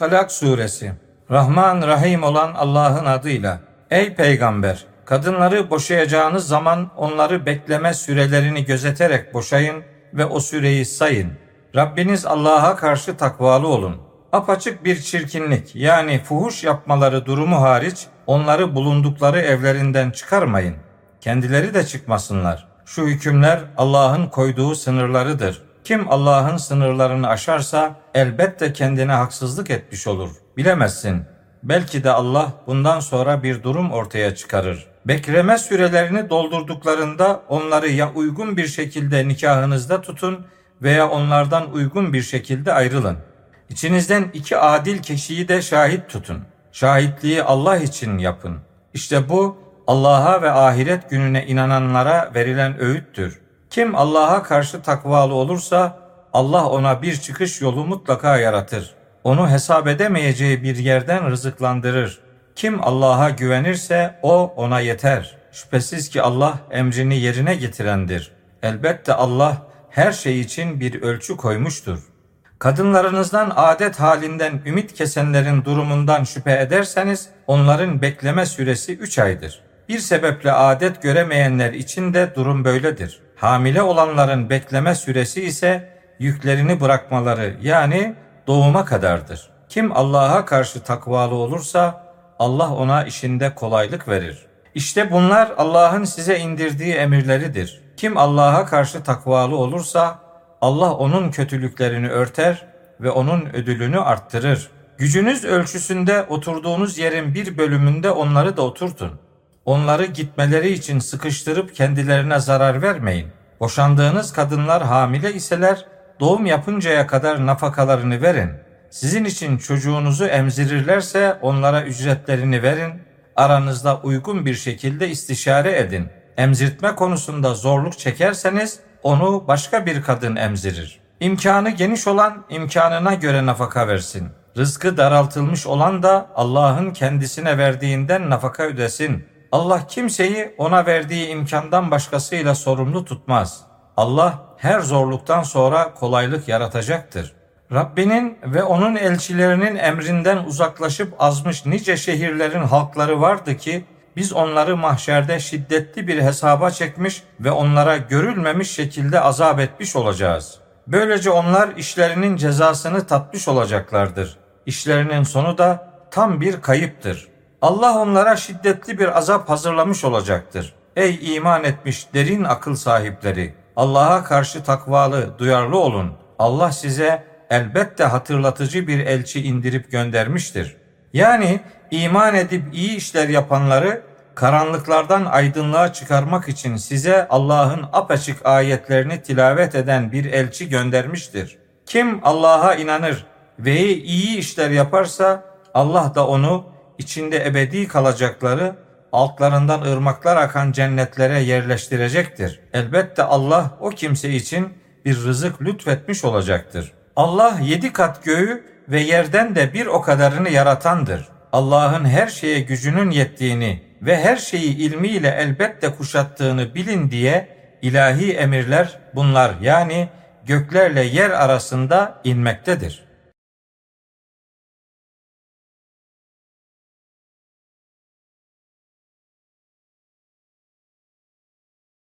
Talak suresi Rahman Rahim olan Allah'ın adıyla Ey peygamber kadınları boşayacağınız zaman onları bekleme sürelerini gözeterek boşayın ve o süreyi sayın. Rabbiniz Allah'a karşı takvalı olun. Apaçık bir çirkinlik yani fuhuş yapmaları durumu hariç onları bulundukları evlerinden çıkarmayın. Kendileri de çıkmasınlar. Şu hükümler Allah'ın koyduğu sınırlarıdır. Kim Allah'ın sınırlarını aşarsa elbette kendine haksızlık etmiş olur. Bilemezsin. Belki de Allah bundan sonra bir durum ortaya çıkarır. Bekleme sürelerini doldurduklarında onları ya uygun bir şekilde nikahınızda tutun veya onlardan uygun bir şekilde ayrılın. İçinizden iki adil kişiyi de şahit tutun. Şahitliği Allah için yapın. İşte bu Allah'a ve ahiret gününe inananlara verilen öğüttür. Kim Allah'a karşı takvalı olursa Allah ona bir çıkış yolu mutlaka yaratır. Onu hesap edemeyeceği bir yerden rızıklandırır. Kim Allah'a güvenirse o ona yeter. Şüphesiz ki Allah emrini yerine getirendir. Elbette Allah her şey için bir ölçü koymuştur. Kadınlarınızdan adet halinden ümit kesenlerin durumundan şüphe ederseniz onların bekleme süresi 3 aydır. Bir sebeple adet göremeyenler için de durum böyledir. Hamile olanların bekleme süresi ise yüklerini bırakmaları yani doğuma kadardır. Kim Allah'a karşı takvalı olursa Allah ona işinde kolaylık verir. İşte bunlar Allah'ın size indirdiği emirleridir. Kim Allah'a karşı takvalı olursa Allah onun kötülüklerini örter ve onun ödülünü arttırır. Gücünüz ölçüsünde oturduğunuz yerin bir bölümünde onları da oturtun. Onları gitmeleri için sıkıştırıp kendilerine zarar vermeyin. Boşandığınız kadınlar hamile iseler doğum yapıncaya kadar nafakalarını verin. Sizin için çocuğunuzu emzirirlerse onlara ücretlerini verin. Aranızda uygun bir şekilde istişare edin. Emzirtme konusunda zorluk çekerseniz onu başka bir kadın emzirir. İmkanı geniş olan imkanına göre nafaka versin. Rızkı daraltılmış olan da Allah'ın kendisine verdiğinden nafaka ödesin. Allah kimseyi ona verdiği imkandan başkasıyla sorumlu tutmaz. Allah her zorluktan sonra kolaylık yaratacaktır. Rabbinin ve onun elçilerinin emrinden uzaklaşıp azmış nice şehirlerin halkları vardı ki biz onları mahşerde şiddetli bir hesaba çekmiş ve onlara görülmemiş şekilde azap etmiş olacağız. Böylece onlar işlerinin cezasını tatmış olacaklardır. İşlerinin sonu da tam bir kayıptır. Allah onlara şiddetli bir azap hazırlamış olacaktır. Ey iman etmiş derin akıl sahipleri! Allah'a karşı takvalı, duyarlı olun. Allah size elbette hatırlatıcı bir elçi indirip göndermiştir. Yani iman edip iyi işler yapanları karanlıklardan aydınlığa çıkarmak için size Allah'ın apaçık ayetlerini tilavet eden bir elçi göndermiştir. Kim Allah'a inanır ve iyi işler yaparsa Allah da onu içinde ebedi kalacakları altlarından ırmaklar akan cennetlere yerleştirecektir. Elbette Allah o kimse için bir rızık lütfetmiş olacaktır. Allah yedi kat göğü ve yerden de bir o kadarını yaratandır. Allah'ın her şeye gücünün yettiğini ve her şeyi ilmiyle elbette kuşattığını bilin diye ilahi emirler bunlar yani göklerle yer arasında inmektedir.''